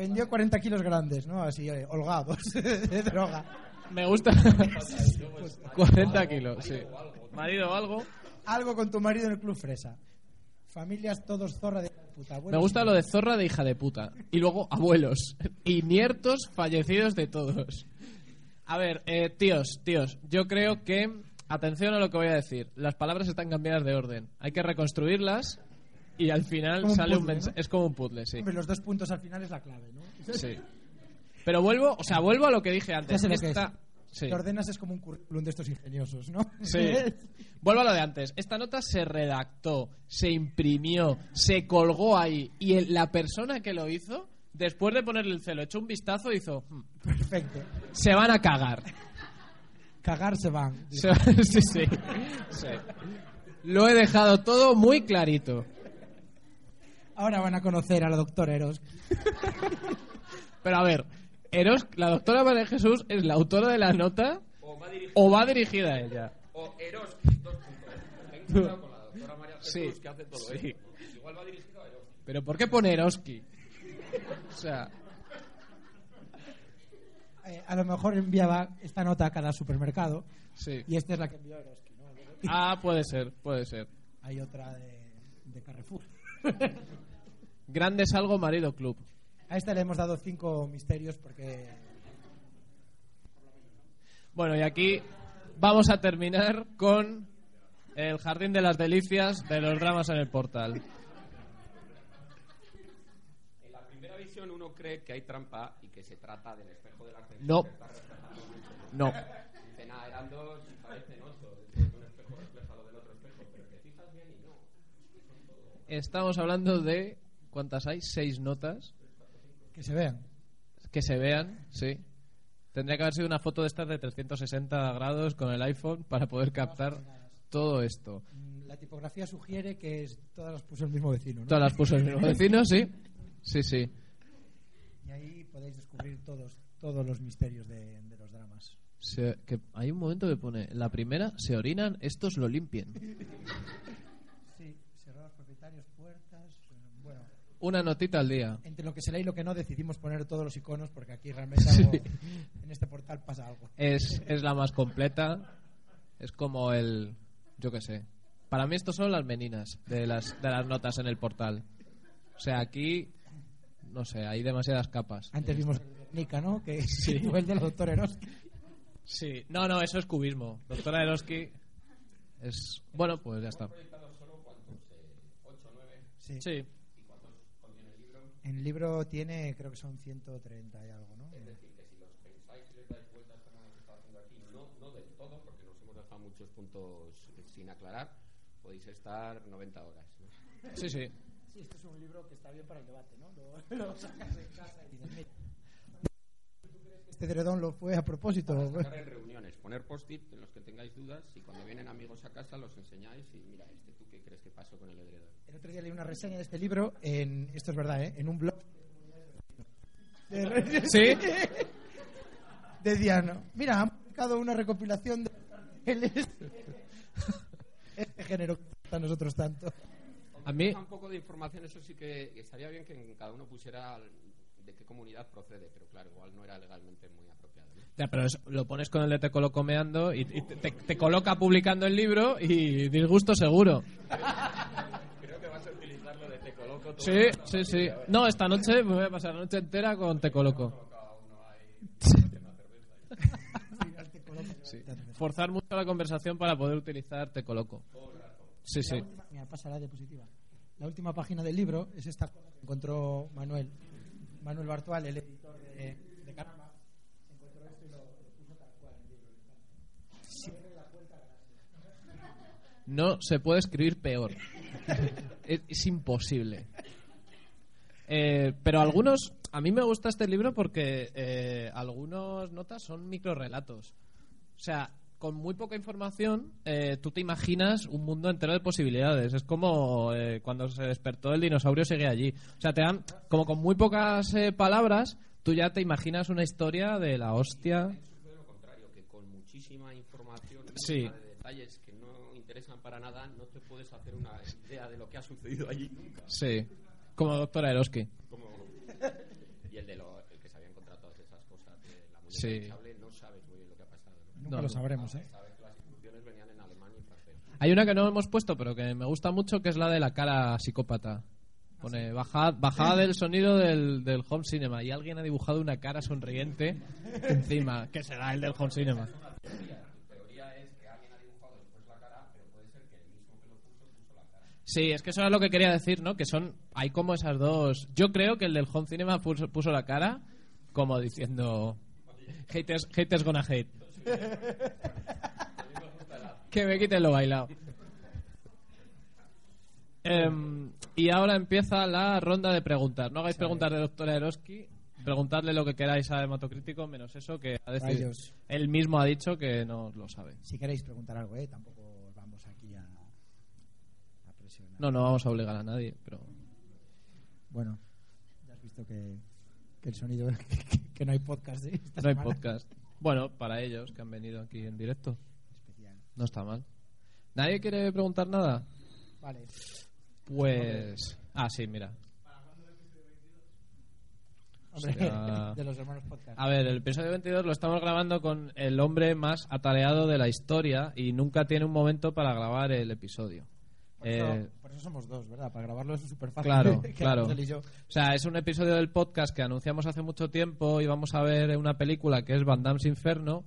Vendió 40 kilos grandes, ¿no? Así, eh, holgados de droga. Me gusta. 40 kilos, sí. Marido o algo. Algo con tu marido en el club fresa. Familias todos zorra de puta. Me abuelos gusta lo de zorra de hija de puta. Y luego abuelos. Y nietos fallecidos de todos. A ver, eh, tíos, tíos, yo creo que. Atención a lo que voy a decir. Las palabras están cambiadas de orden. Hay que reconstruirlas y al final Como sale un puzzle, mensaje. ¿no? Es como un puzzle, sí. Hombre, los dos puntos al final es la clave, ¿no? Sí. Pero vuelvo, o sea, vuelvo a lo que dije antes. lo que Esta- es. Sí. Te ordenas es como un currículum de estos ingeniosos, ¿no? Sí. Vuelvo a lo de antes. Esta nota se redactó, se imprimió, se colgó ahí. Y el- la persona que lo hizo, después de ponerle el celo, echó un vistazo y hizo: "Hmm, Perfecto. Se van a cagar. Cagar se van. Se- sí, sí, sí. Lo he dejado todo muy clarito. Ahora van a conocer a la doctora Eros. Pero a ver, Eros, la doctora María Jesús es la autora de la nota o va dirigida a ella. O Eros, dos puntos. Ten cuidado con la doctora María Jesús, Sí. que hace todo esto. Igual va dirigido a Eros. Pero ¿por qué pone Eroski? O sea, Eh, a lo mejor enviaba esta nota a cada supermercado sí. y esta es la que envió Eroski, ¿no? Ah, puede ser, puede ser. Hay otra de, de Carrefour. Grandes algo marido club. A esta le hemos dado cinco misterios porque Bueno, y aquí vamos a terminar con el jardín de las delicias de los dramas en el portal. En la primera visión uno cree que hay trampa y que se trata del espejo de la creencia. No. No. Dice, nada, eran dos y parecen ocho. Un espejo reflejado del otro espejo, pero te fijas bien y no. Estamos hablando de ¿cuántas hay? Seis notas que se vean. que se vean, sí. Tendría que haber sido una foto de estas de 360 grados con el iPhone para poder captar todo esto. Mm, La tipografía sugiere que es- todas las puso el mismo vecino, ¿no? Todas las puso el mismo vecino, sí. Sí, sí. Y ahí podéis descubrir todos todos los misterios de, de los dramas. Se- que hay un momento que pone, la primera, se orinan, estos lo limpien. Sí, cerrados propietarios, puertas, eh, bueno, Una notita al día. entre lo que se lee y lo que no decidimos poner todos los iconos porque aquí realmente algo- Sí. en este portal pasa algo. Es, es la más completa. Es como el. Yo qué sé. Para mí, estos son las meninas de las, de las notas en el portal. O sea, aquí. No sé, hay demasiadas capas. Antes vimos Nika, ¿no? Que Sí. fue el de la doctora Eroski. Sí. No, no, eso es cubismo. Doctora Eroski. Es. Bueno, pues ya está. Sí. Sí. En el libro tiene, creo que son 130 y algo, ¿no? pensáis y les dais vueltas como hemos estado haciendo aquí, no, no del todo, porque nos hemos dejado muchos puntos sin aclarar, podéis estar 90 horas. ¿no? Sí, sí. Sí, este es un libro que está bien para el debate, ¿no? Lo, lo sacas en casa y dices, "Mira, ¿tú crees que este dredón lo fue a propósito? Sacar en reuniones, poner post-it en los que tengáis dudas y cuando vienen amigos a casa los enseñáis y mira, este, ¿tú qué crees que pasó con el edredón? El otro día leí una reseña de este libro en, esto es verdad, ¿eh? En un blog. De- ¿Sí? Decían, mira, han publicado una recopilación de este género que gusta a nosotros tanto. A mí. Un poco de información, eso sí que estaría bien que cada uno pusiera de qué comunidad procede, pero claro, igual no era legalmente muy apropiado. ¿no? Ya, pero es- lo pones con el de Te Coloco meando y, y te, te- te coloca publicando el libro y disgusto seguro. Creo que vas a utilizar lo de te coloco todo. Sí, sí, sí. No, esta noche me voy a pasar la noche entera con Te Coloco. Sí. Forzar mucho la conversación para poder utilizar Te Coloco. Sí, sí. Mira, pasa la diapositiva. La última página del libro es esta que encontró Manuel. Manuel Bartual, el editor de, de Caramba, encontró esto y lo, lo puso tal cual en el libro. Gracias. No se puede escribir peor. es, es imposible. Eh, pero algunos, a mí me gusta este libro porque eh, algunos notas son microrelatos. O sea, con muy poca información, eh, tú te imaginas un mundo entero de posibilidades. Es como eh, cuando se despertó el dinosaurio sigue allí. O sea, te dan, como con muy pocas eh, palabras, tú ya te imaginas una historia de la hostia. Sucede lo contrario, que con muchísima información Sí. de detalles que no interesan para nada, no te puedes hacer una idea de lo que ha sucedido allí nunca. Sí, como Doctora Eroski. Como... Y el de lo, el que se había encontrado todas esas cosas de la muñeca Sí. hinchable, no sabes muy bien lo que ha pasado. ¿no? Nunca No, lo sabremos, ¿eh? Hay una que no hemos puesto, pero que me gusta mucho, que es la de la cara psicópata. Pone bajada, bajada del sonido del, del home cinema y alguien ha dibujado una cara sonriente encima, que será el del home cinema. Sí, es que eso era lo que quería decir, ¿no? Que son, hay como esas dos. Yo creo que el del home cinema puso, puso la cara como diciendo, haters, haters gonna hate. que me quiten lo bailado. Em, y ahora empieza la ronda de preguntas. No hagáis preguntas de doctor Eroski. Preguntadle lo que queráis a Hematocrítico, menos eso que a decir, Rayos. él mismo ha dicho que no lo sabe. Si queréis preguntar algo, ¿eh? Tampoco os vamos aquí a, a presionar. No, no vamos a obligar a nadie, pero Bueno, ya has visto que, que el sonido... que, que no hay podcast ¿eh? no hay podcast. Bueno, para ellos que han venido aquí en directo, Especial. no está mal. ¿Nadie quiere preguntar nada? Vale. Pues... Ah, sí, mira. Hombre, Será- de los hermanos podcast. A ver, el episodio 22 lo estamos grabando con el hombre más atareado de la historia y nunca tiene un momento para grabar el episodio. Por eso, Eh, por eso somos dos, ¿verdad? Para grabarlo es súper fácil. Claro, claro. Ángel y yo. O sea, es un episodio del podcast que anunciamos hace mucho tiempo y vamos a ver una película que es Van Damme's Inferno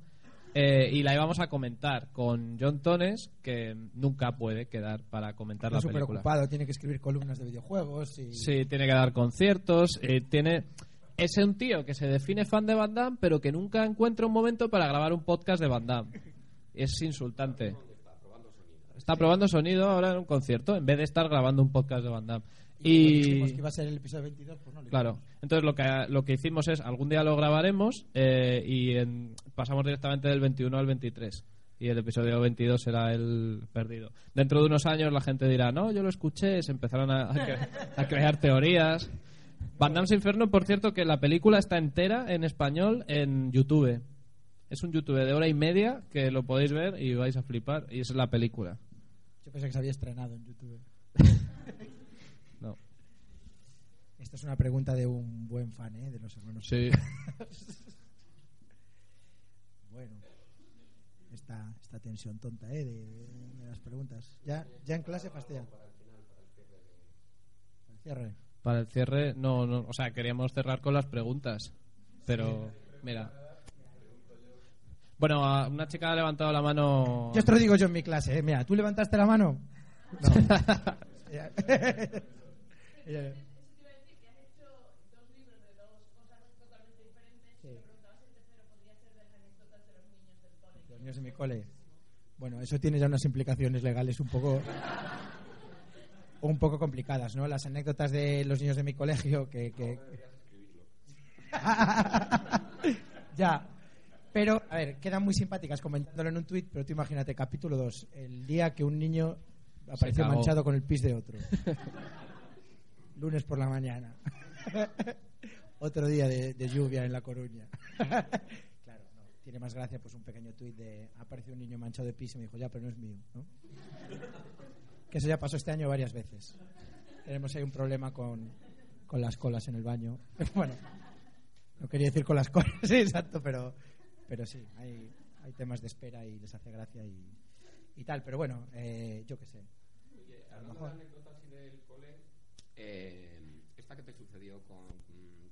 eh, y la íbamos a comentar con John Tones, que nunca puede quedar para comentar Está la súper película. ocupado, tiene que escribir columnas de videojuegos y... Sí, tiene que dar conciertos, eh, tiene... Es un tío que se define fan de Van Damme, pero que nunca encuentra un momento para grabar un podcast de Van Damme. Es insultante. Está probando sonido ahora en un concierto, en vez de estar grabando un podcast de Van Damme. Y, Y... que iba a ser el episodio 22, pues no. lo Claro. Entonces lo que, lo que hicimos es, algún día lo grabaremos eh, y en- pasamos directamente del 21 al 23. Y el episodio 22 será el perdido. Dentro de unos años la gente dirá, no, yo lo escuché, se empezarán a, a cre- a crear teorías. Van Damme's Inferno, por cierto, que la película está entera en español en YouTube. Es un YouTube de hora y media que lo podéis ver y vais a flipar. Y esa es la película. Yo pensé que se había estrenado en YouTube. No. Esta es una pregunta de un buen fan, ¿eh? De los hermanos. Sí. Bueno, esta, esta tensión tonta, ¿eh? De, de las preguntas. Ya, ya en clase fastidia. El cierre. Para el cierre, no, no, o sea, queríamos cerrar con las preguntas. Pero, mira. Bueno, una chica ha levantado la mano. Yo esto lo digo yo en mi clase, ¿eh? Mira, ¿tú levantaste la mano? No. Los niños de mi cole. Bueno, eso tiene ya unas implicaciones legales un poco un poco complicadas, ¿no? Las anécdotas de los niños de mi colegio que, que... ya. Pero, a ver, quedan muy simpáticas comentándolo en un tuit, pero tú imagínate, capítulo 2, el día que un niño apareció manchado con el pis de otro. Lunes por la mañana. Otro día de, de lluvia en La Coruña. claro, no, tiene más gracia pues un pequeño tuit de apareció un niño manchado de pis y me dijo, ya, pero no es mío, ¿no? que eso ya pasó este año varias veces. Tenemos ahí un problema con, con las colas en el baño. bueno, no quería decir con las colas, sí, exacto, pero, pero sí, hay, hay temas de espera y les hace gracia y, y tal. Pero bueno, eh, yo qué sé. A lo mejor. Eh, esta que te sucedió con,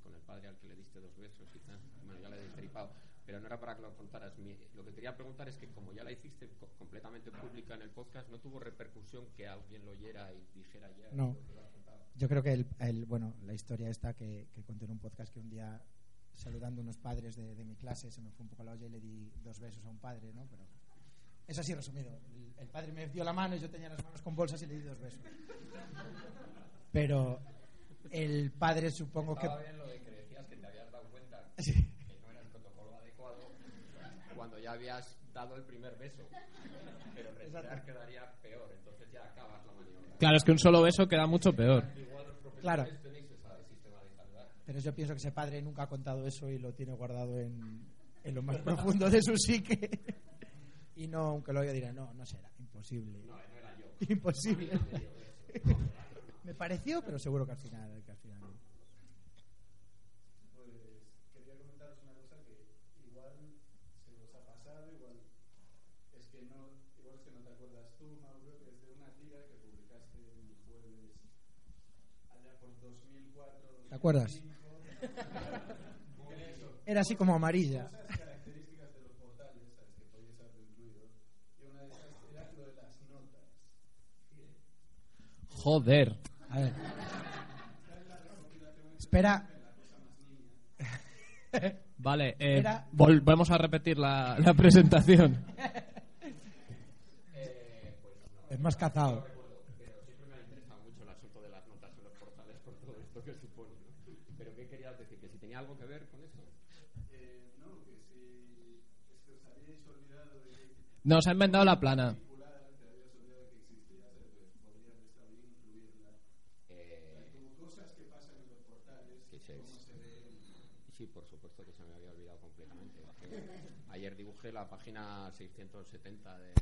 con el padre al que le diste dos besos y tal, bueno, ya le he destripado, pero no era para que lo contaras. Mi- lo que quería preguntar es que como ya la hiciste co- completamente pública en el podcast, ¿no tuvo repercusión que alguien lo oyera y dijera ya? No. Yo creo que el, el- bueno, la historia esta que, que conté en un podcast que un día saludando a unos padres de, de mi clase se me fue un poco la olla y le di dos besos a un padre, ¿no? Pero es así resumido. El, el padre me dio la mano y yo tenía las manos con bolsas y le di dos besos. Pero el padre supongo que bien lo de que decías que te habías dado cuenta Sí. que no era el protocolo adecuado cuando ya habías dado el primer beso. Pero respirar quedaría peor, entonces ya acabas la maniobra. Claro, es que un solo beso queda mucho peor. Claro. Pero yo pienso que ese padre nunca ha contado eso y lo tiene guardado en, en lo más profundo de su psique. Y no, aunque lo oiga, dirá, no, no será, imposible. No, no era yo. Imposible. Me pareció, pero seguro que al final, que al final no. Pues quería lo de las notas. Joder. A ver. Espera. Vale, eh, Era- volvemos a repetir la, la presentación. Es más cazado. Pero siempre me ha que se- cómo se ven. Sí, por supuesto que se me había olvidado completamente. Ayer dibujé la página 670 de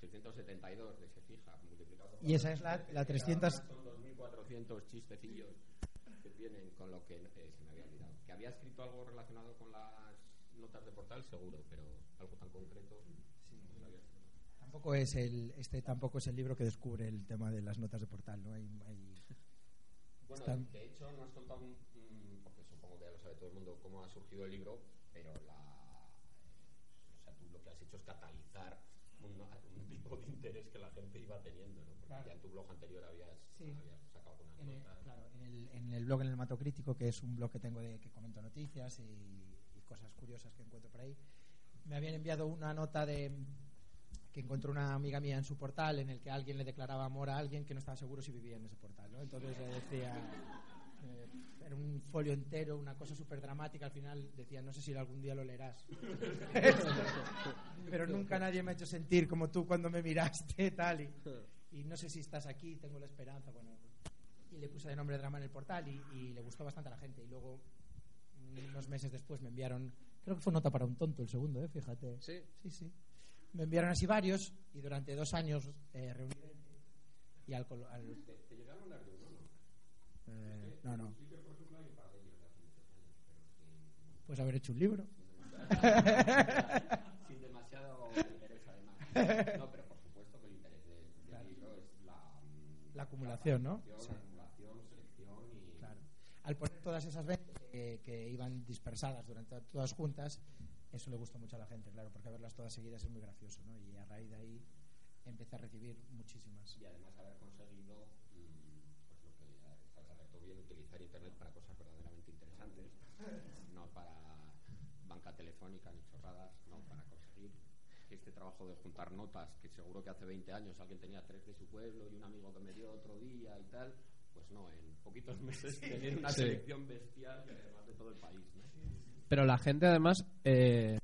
672 de Se Fija, multiplicado Y esa es la, la 300. Son 2.400 chistecillos que tienen con lo que eh, se me había olvidado. Que había escrito algo relacionado con las notas de portal, seguro, pero algo tan concreto. Tampoco es el, este tampoco es el libro que descubre el tema de las notas de portal, ¿no? Hay, hay- Bueno, Están- de hecho, no has contado, un- un- porque supongo que ya lo sabe todo el mundo, cómo ha surgido el libro, pero la, o sea, tú lo que has hecho es catalizar un, un tipo de interés que la gente iba teniendo, ¿no? Porque Claro. ya en tu blog anterior habías, Sí. habías sacado algunas en, el, notas. claro, en, el, en el blog en el Mato Crítico, que es un blog que tengo de que comento noticias y, y cosas curiosas que encuentro por ahí, me habían enviado una nota de que encontró una amiga mía en su portal en el que alguien le declaraba amor a alguien que no estaba seguro si vivía en ese portal, ¿no? Entonces le decía eh, era un folio entero, una cosa súper dramática. Al final decía, no sé si algún día lo leerás. Pero nunca nadie me ha hecho sentir como tú cuando me miraste, tal. Y, y no sé si estás aquí, tengo la esperanza. Bueno, y le puse de nombre drama en el portal y, y le gustó bastante a la gente. Y luego, unos meses después, me enviaron, creo que fue nota para un tonto el segundo, ¿eh? fíjate. Sí. Sí, sí. Me enviaron así varios y durante dos años eh, reuní 20. y al, al- ¿Te llegaron a dar de uno, no? eh, no, no, de de pues haber hecho un libro. sin demasiado interés, además. No, pero por supuesto que el interés de- del libro es la, La acumulación, ¿no? captación, Sí. La acumulación, selección y... Claro. Al poner todas esas 20 que, que iban dispersadas durante todas juntas, eso le gustó mucho a la gente, claro, porque verlas todas seguidas es muy gracioso, ¿no? Y a raíz de ahí empecé a recibir muchísimas. y además haber conseguido mm, pues lo que has acertado bien utilizar internet para cosas verdaderamente interesantes no para banca telefónica ni chorradas no para conseguir este trabajo de juntar notas que seguro que hace 20 años alguien tenía tres de su pueblo y un amigo que me dio otro día y tal pues no en poquitos meses tener una Sí. selección bestial además de todo el país ¿no? Pero la gente además eh,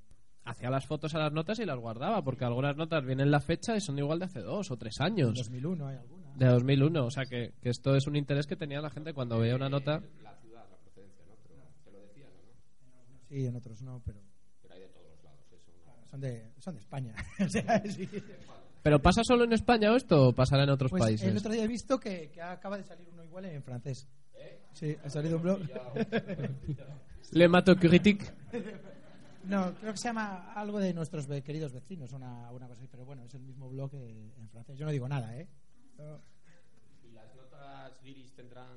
hacía las fotos a las notas y las guardaba, porque algunas notas vienen la fecha y son igual de hace dos o tres años. 2001 hay alguna. De 2001, o sea que, que esto es un interés que tenía la gente cuando veía una nota. la ciudad la procedencia no pero te lo decían ¿o no Sí, en otros no, pero pero hay de todos los lados eso ¿no? son de, son de España. O sea, sí. ¿Pero pasa solo en España o esto o pasará en otros Pues países? el otro día he visto que, que acaba de salir uno igual en francés. Sí, ha salido un blog. Le Mato Critique. No, creo que se llama algo de nuestros queridos vecinos, una, una cosa así, pero bueno, es el mismo blog eh, en francés. Yo no digo nada, ¿eh? No. ¿Y las notas guiris tendrán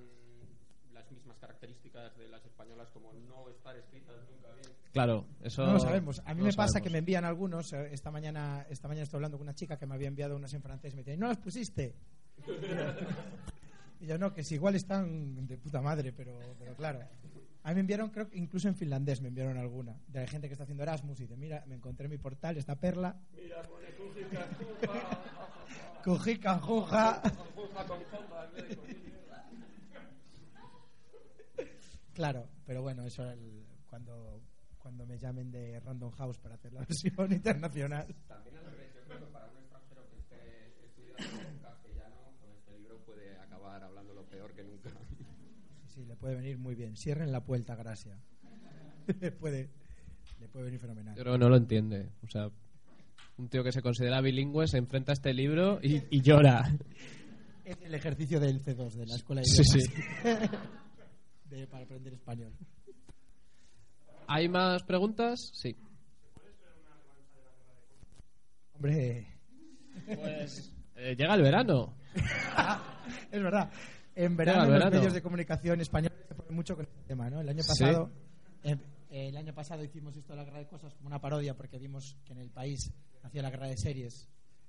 las mismas características de las españolas como no estar escritas nunca bien? Claro, eso. No lo sabemos. A mí no me pasa sabemos. que me envían algunos. eh, Esta mañana, esta mañana estoy hablando con una chica que me había enviado unas en francés y me dice, ¿no las pusiste? y yo no, que si igual están de puta madre, pero, pero claro. A mí me enviaron, creo que incluso en finlandés me enviaron alguna. De gente que está haciendo Erasmus y dice, mira, me encontré en mi portal esta perla. Mira, pone Cujica, juja. Kuja con J en vez de con I. Claro, pero bueno, eso el- cuando, cuando me llamen de Random House para hacer la versión internacional. También al revés, yo creo que para un extranjero que esté estudiando en castellano, con este libro puede acabar hablando lo peor que nunca. Sí, le puede venir muy bien. Cierren la puerta, gracia. le, puede, le puede venir fenomenal. Yo creo que no lo entiende. O sea, un tío que se considera bilingüe se enfrenta a este libro y, y llora. Es el ejercicio del C2 de la escuela de Sí, idiomas. De- para aprender español. ¿Hay más preguntas? Sí. Hombre, Pues eh, llega el verano. es verdad. En verano los verano. medios de comunicación españoles se ponen mucho con este tema, ¿no? El año Sí. pasado, eh, el año pasado hicimos esto de la guerra de cosas como una parodia porque vimos que en el país hacía la guerra de series,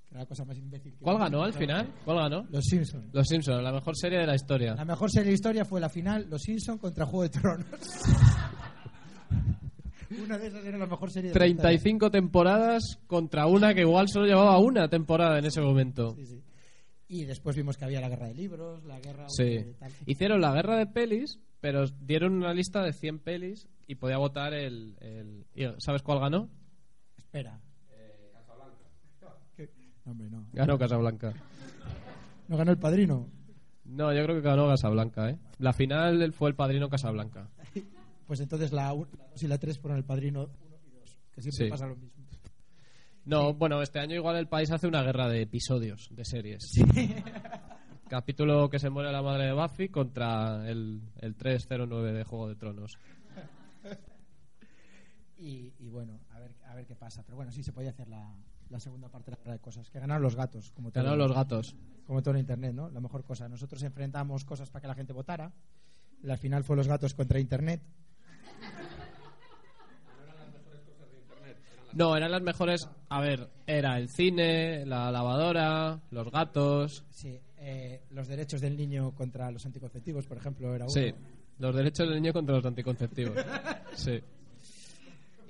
que era la cosa más imbécil. Que ¿Cuál ganó al final? ¿Cuál ganó? Los Simpsons. Los Simpsons, la mejor serie de la historia. La mejor serie de historia fue la final, Los Simpsons contra Juego de Tronos. una de esas era la mejor serie de la historia. 35 temporadas contra una que igual solo llevaba una temporada en ese momento. Sí, sí. Y después vimos que había la guerra de libros, la guerra Sí. de tal. Hicieron la guerra de pelis, pero dieron una lista de 100 pelis y podía votar el... el- ¿y ¿Sabes cuál ganó? Espera. ¿Qué? No, hombre, no. Ganó Casablanca. ¿No ganó el padrino? No, yo creo que ganó Casablanca, ¿eh? La final fue el padrino Casablanca. Pues entonces la 1 y la 3 fueron el padrino 1 y 2. Que siempre Sí. pasa lo mismo. No, bueno, este año igual el país hace una guerra de episodios, de series. Capítulo que se muere la madre de Buffy contra el, el 309 de Juego de Tronos. Y, y bueno, a ver, a ver qué pasa. Pero bueno, sí se podía hacer la, la segunda parte de la guerra de cosas. Que ganaron los gatos, como todo, Ganaron los gatos. como todo en Internet, ¿no? La mejor cosa. Nosotros enfrentamos cosas para que la gente votara. La final fue los gatos contra Internet. No, eran las mejores. A ver, era el cine, la lavadora, los gatos. Sí, eh, los derechos del niño contra los anticonceptivos, por ejemplo, era uno. Sí, los derechos del niño contra los anticonceptivos. Sí.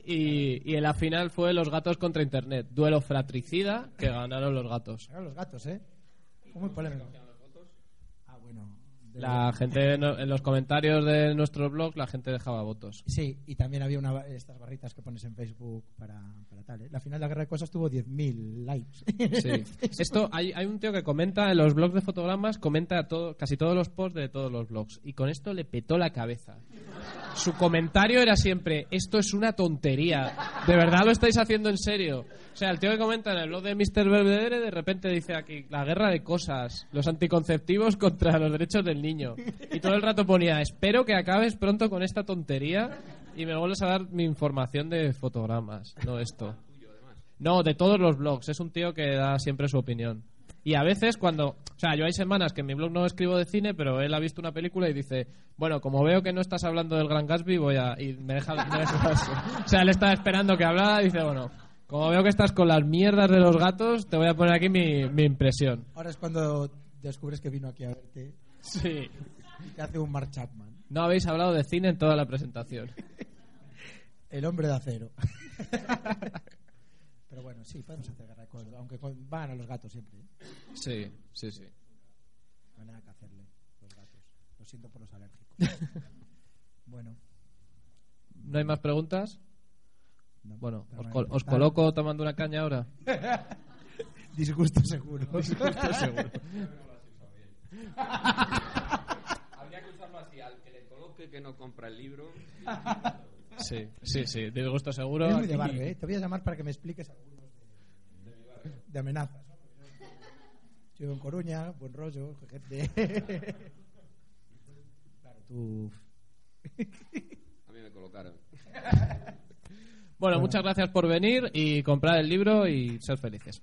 Y, y en la final fue los gatos contra internet. Duelo fratricida que ganaron los gatos. Eran los gatos, ¿eh? Fue muy polémico. La gente no- en los comentarios de nuestro blog la gente dejaba votos. Sí, y también había una, estas barritas que pones en Facebook para, para tal. ¿eh? La final de la guerra de cosas tuvo 10.000 likes. Sí. Esto hay, hay un tío que comenta en los blogs de fotogramas, comenta todo, casi todos los posts de todos los blogs. Y con esto le petó la cabeza. Su comentario era siempre, esto es una tontería. ¿De verdad lo estáis haciendo en serio? O sea, el tío que comenta en el blog de Mr. Belvedere de repente dice aquí, la guerra de cosas, los anticonceptivos contra los derechos del niño. Y todo el rato ponía, espero que acabes pronto con esta tontería y me vuelves a dar mi información de fotogramas, no esto. No, de todos los blogs. Es un tío que da siempre su opinión. Y a veces cuando... O sea, yo hay semanas que en mi blog no escribo de cine, pero él ha visto una película y dice, bueno, como veo que no estás hablando del Gran Gatsby, voy a... Y me deja... me deja. O sea, él está esperando que hablara y dice, bueno, como veo que estás con las mierdas de los gatos, te voy a poner aquí mi, mi impresión. Ahora es cuando descubres que vino aquí a verte Sí. te hace un Mark Chapman. No habéis hablado de cine en toda la presentación. El hombre de acero. Pero bueno, sí, podemos hacer guerra cosas. Aunque con- van a los gatos siempre. ¿eh? Sí, sí, sí. No hay nada que hacerle, los gatos. Lo siento por los alérgicos. bueno, ¿No hay más preguntas? no, Bueno, os, col- os coloco tomando una caña ahora. Disgusto seguro. Habría que usarlo así, al que le coloque que no compra el libro. Sí, sí, sí. Disgusto seguro. Es muy de Aquí- barrio, ¿eh? Te voy a llamar para que me expliques algunos de, de amenazas. Yo vivo en Coruña, buen rollo, gente. Claro, tú. A mí me colocaron. Bueno, muchas gracias por venir y comprar el libro y ser felices.